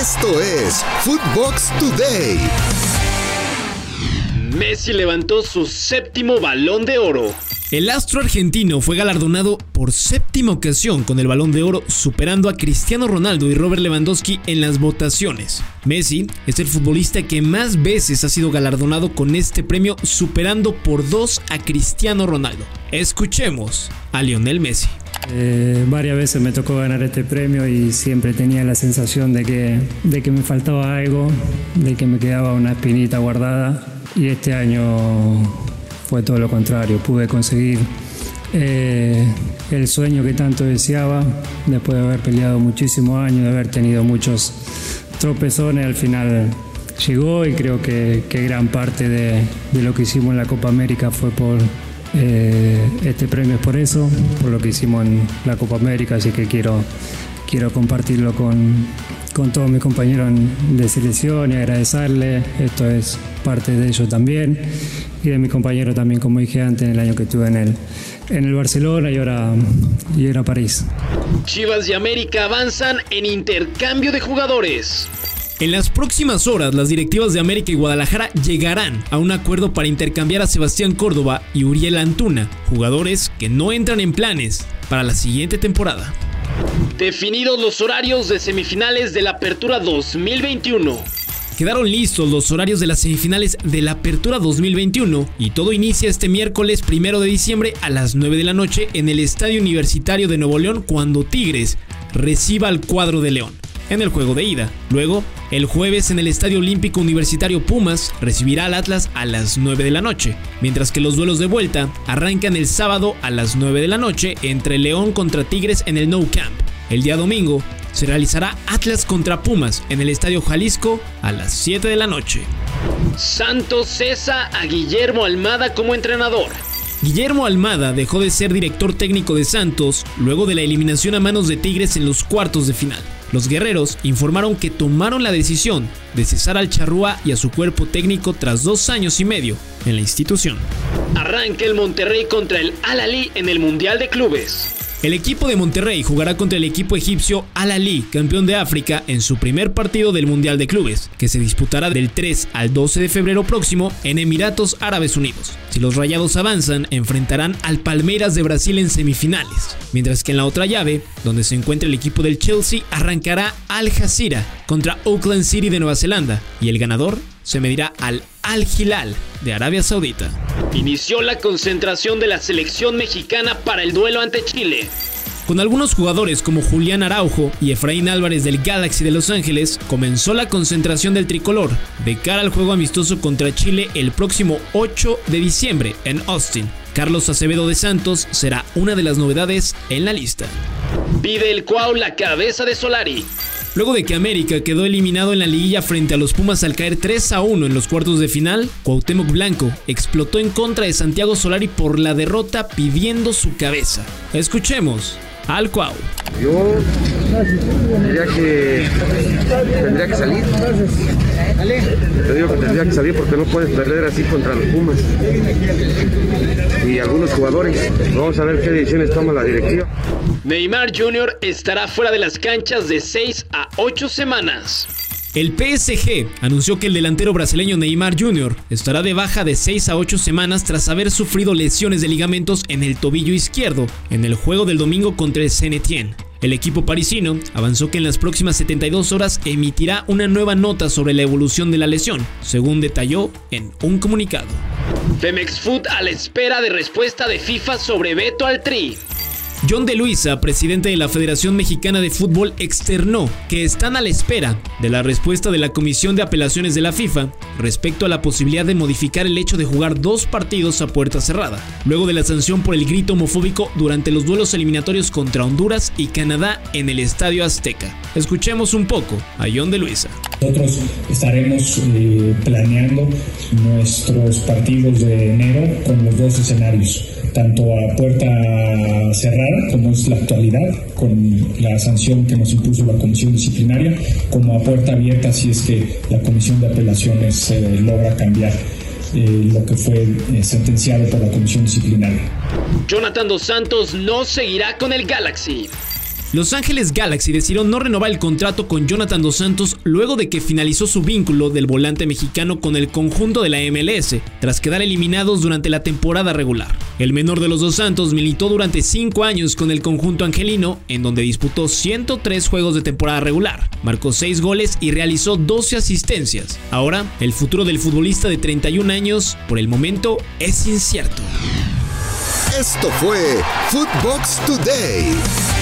Esto es Footbox Today. Messi levantó su séptimo balón de oro. El astro argentino fue galardonado por séptima ocasión con el balón de oro, superando a Cristiano Ronaldo y Robert Lewandowski en las votaciones. Messi es el futbolista que más veces ha sido galardonado con este premio, superando por dos a Cristiano Ronaldo. Escuchemos a Lionel Messi. Eh, varias veces me tocó ganar este premio y siempre tenía la sensación de que, de que me faltaba algo, de que me quedaba una espinita guardada. Y este año fue todo lo contrario, pude conseguir eh, el sueño que tanto deseaba después de haber peleado muchísimos años, de haber tenido muchos tropezones, al final llegó y creo que, gran parte de, de lo que hicimos en la Copa América fue por eh, este premio es por eso, por lo que hicimos en la Copa América, así que quiero, quiero compartirlo con, con todos mis compañeros de selección y agradecerle. Esto es parte de ellos también y de mis compañeros también, como dije antes, en el año que estuve en el, en el Barcelona y ahora, y ahora París. Chivas y América avanzan en intercambio de jugadores. En las próximas horas, las directivas de América y Guadalajara llegarán a un acuerdo para intercambiar a Sebastián Córdoba y Uriel Antuna, jugadores que no entran en planes para la siguiente temporada. Definidos los horarios de semifinales de la Apertura 2021. Quedaron listos los horarios de las semifinales de la Apertura 2021 y todo inicia este miércoles 1 de diciembre a las 9 de la noche en el Estadio Universitario de Nuevo León cuando Tigres reciba al cuadro de León en el juego de ida. Luego, el jueves en el Estadio Olímpico Universitario Pumas recibirá al Atlas a las 9 de la noche, mientras que los duelos de vuelta arrancan el sábado a las 9 de la noche entre León contra Tigres en el No Camp. El día domingo se realizará Atlas contra Pumas en el Estadio Jalisco a las 7 de la noche. Santos cesa a Guillermo Almada como entrenador. Guillermo Almada dejó de ser director técnico de Santos luego de la eliminación a manos de Tigres en los cuartos de final. Los guerreros informaron que tomaron la decisión de cesar al Charrúa y a su cuerpo técnico tras dos años y medio en la institución. Arranca el Monterrey contra el Al-Ali en el Mundial de Clubes. El equipo de Monterrey jugará contra el equipo egipcio Al-Ali, campeón de África, en su primer partido del Mundial de Clubes, que se disputará del 3 al 12 de febrero próximo en Emiratos Árabes Unidos. Si los Rayados avanzan, enfrentarán al Palmeiras de Brasil en semifinales, mientras que en la otra llave, donde se encuentra el equipo del Chelsea, arrancará Al Jazeera contra Auckland City de Nueva Zelanda, y el ganador se medirá al Al Hilal de Arabia Saudita. Inició la concentración de la selección mexicana para el duelo ante Chile. Con algunos jugadores como Julián Araujo y Efraín Álvarez del Galaxy de Los Ángeles, comenzó la concentración del tricolor de cara al juego amistoso contra Chile el próximo 8 de diciembre en Austin. Carlos Acevedo de Santos será una de las novedades en la lista. Pide el Cuau la cabeza de Solari. Luego de que América quedó eliminado en la liguilla frente a los Pumas al caer 3 a 1 en los cuartos de final, Cuauhtémoc Blanco explotó en contra de Santiago Solari por la derrota pidiendo su cabeza. Escuchemos al Cuau. Yo tendría que, tendría que salir. Te digo que tendría que salir porque no puedes perder así contra los Pumas y algunos jugadores. Vamos a ver qué decisiones toma la directiva. Neymar Jr. estará fuera de las canchas de 6 a 8 semanas. El PSG anunció que el delantero brasileño Neymar Jr. estará de baja de 6 a 8 semanas tras haber sufrido lesiones de ligamentos en el tobillo izquierdo en el juego del domingo contra el saint El equipo parisino avanzó que en las próximas 72 horas emitirá una nueva nota sobre la evolución de la lesión, según detalló en un comunicado. Femex Food a la espera de respuesta de FIFA sobre veto al Tri. John de Luisa, presidente de la Federación Mexicana de Fútbol, externó que están a la espera de la respuesta de la Comisión de Apelaciones de la FIFA respecto a la posibilidad de modificar el hecho de jugar dos partidos a puerta cerrada, luego de la sanción por el grito homofóbico durante los duelos eliminatorios contra Honduras y Canadá en el Estadio Azteca. Escuchemos un poco a John de Luisa. Nosotros estaremos eh, planeando nuestros partidos de enero con los dos escenarios, tanto a puerta cerrada, como es la actualidad, con la sanción que nos impuso la Comisión Disciplinaria, como a puerta abierta si es que la Comisión de Apelaciones eh, logra cambiar eh, lo que fue sentenciado por la Comisión Disciplinaria. Jonathan Dos Santos no seguirá con el Galaxy. Los Ángeles Galaxy decidieron no renovar el contrato con Jonathan Dos Santos luego de que finalizó su vínculo del volante mexicano con el conjunto de la MLS, tras quedar eliminados durante la temporada regular. El menor de los Dos Santos militó durante 5 años con el conjunto angelino, en donde disputó 103 juegos de temporada regular, marcó 6 goles y realizó 12 asistencias. Ahora, el futuro del futbolista de 31 años, por el momento, es incierto. Esto fue Footbox Today.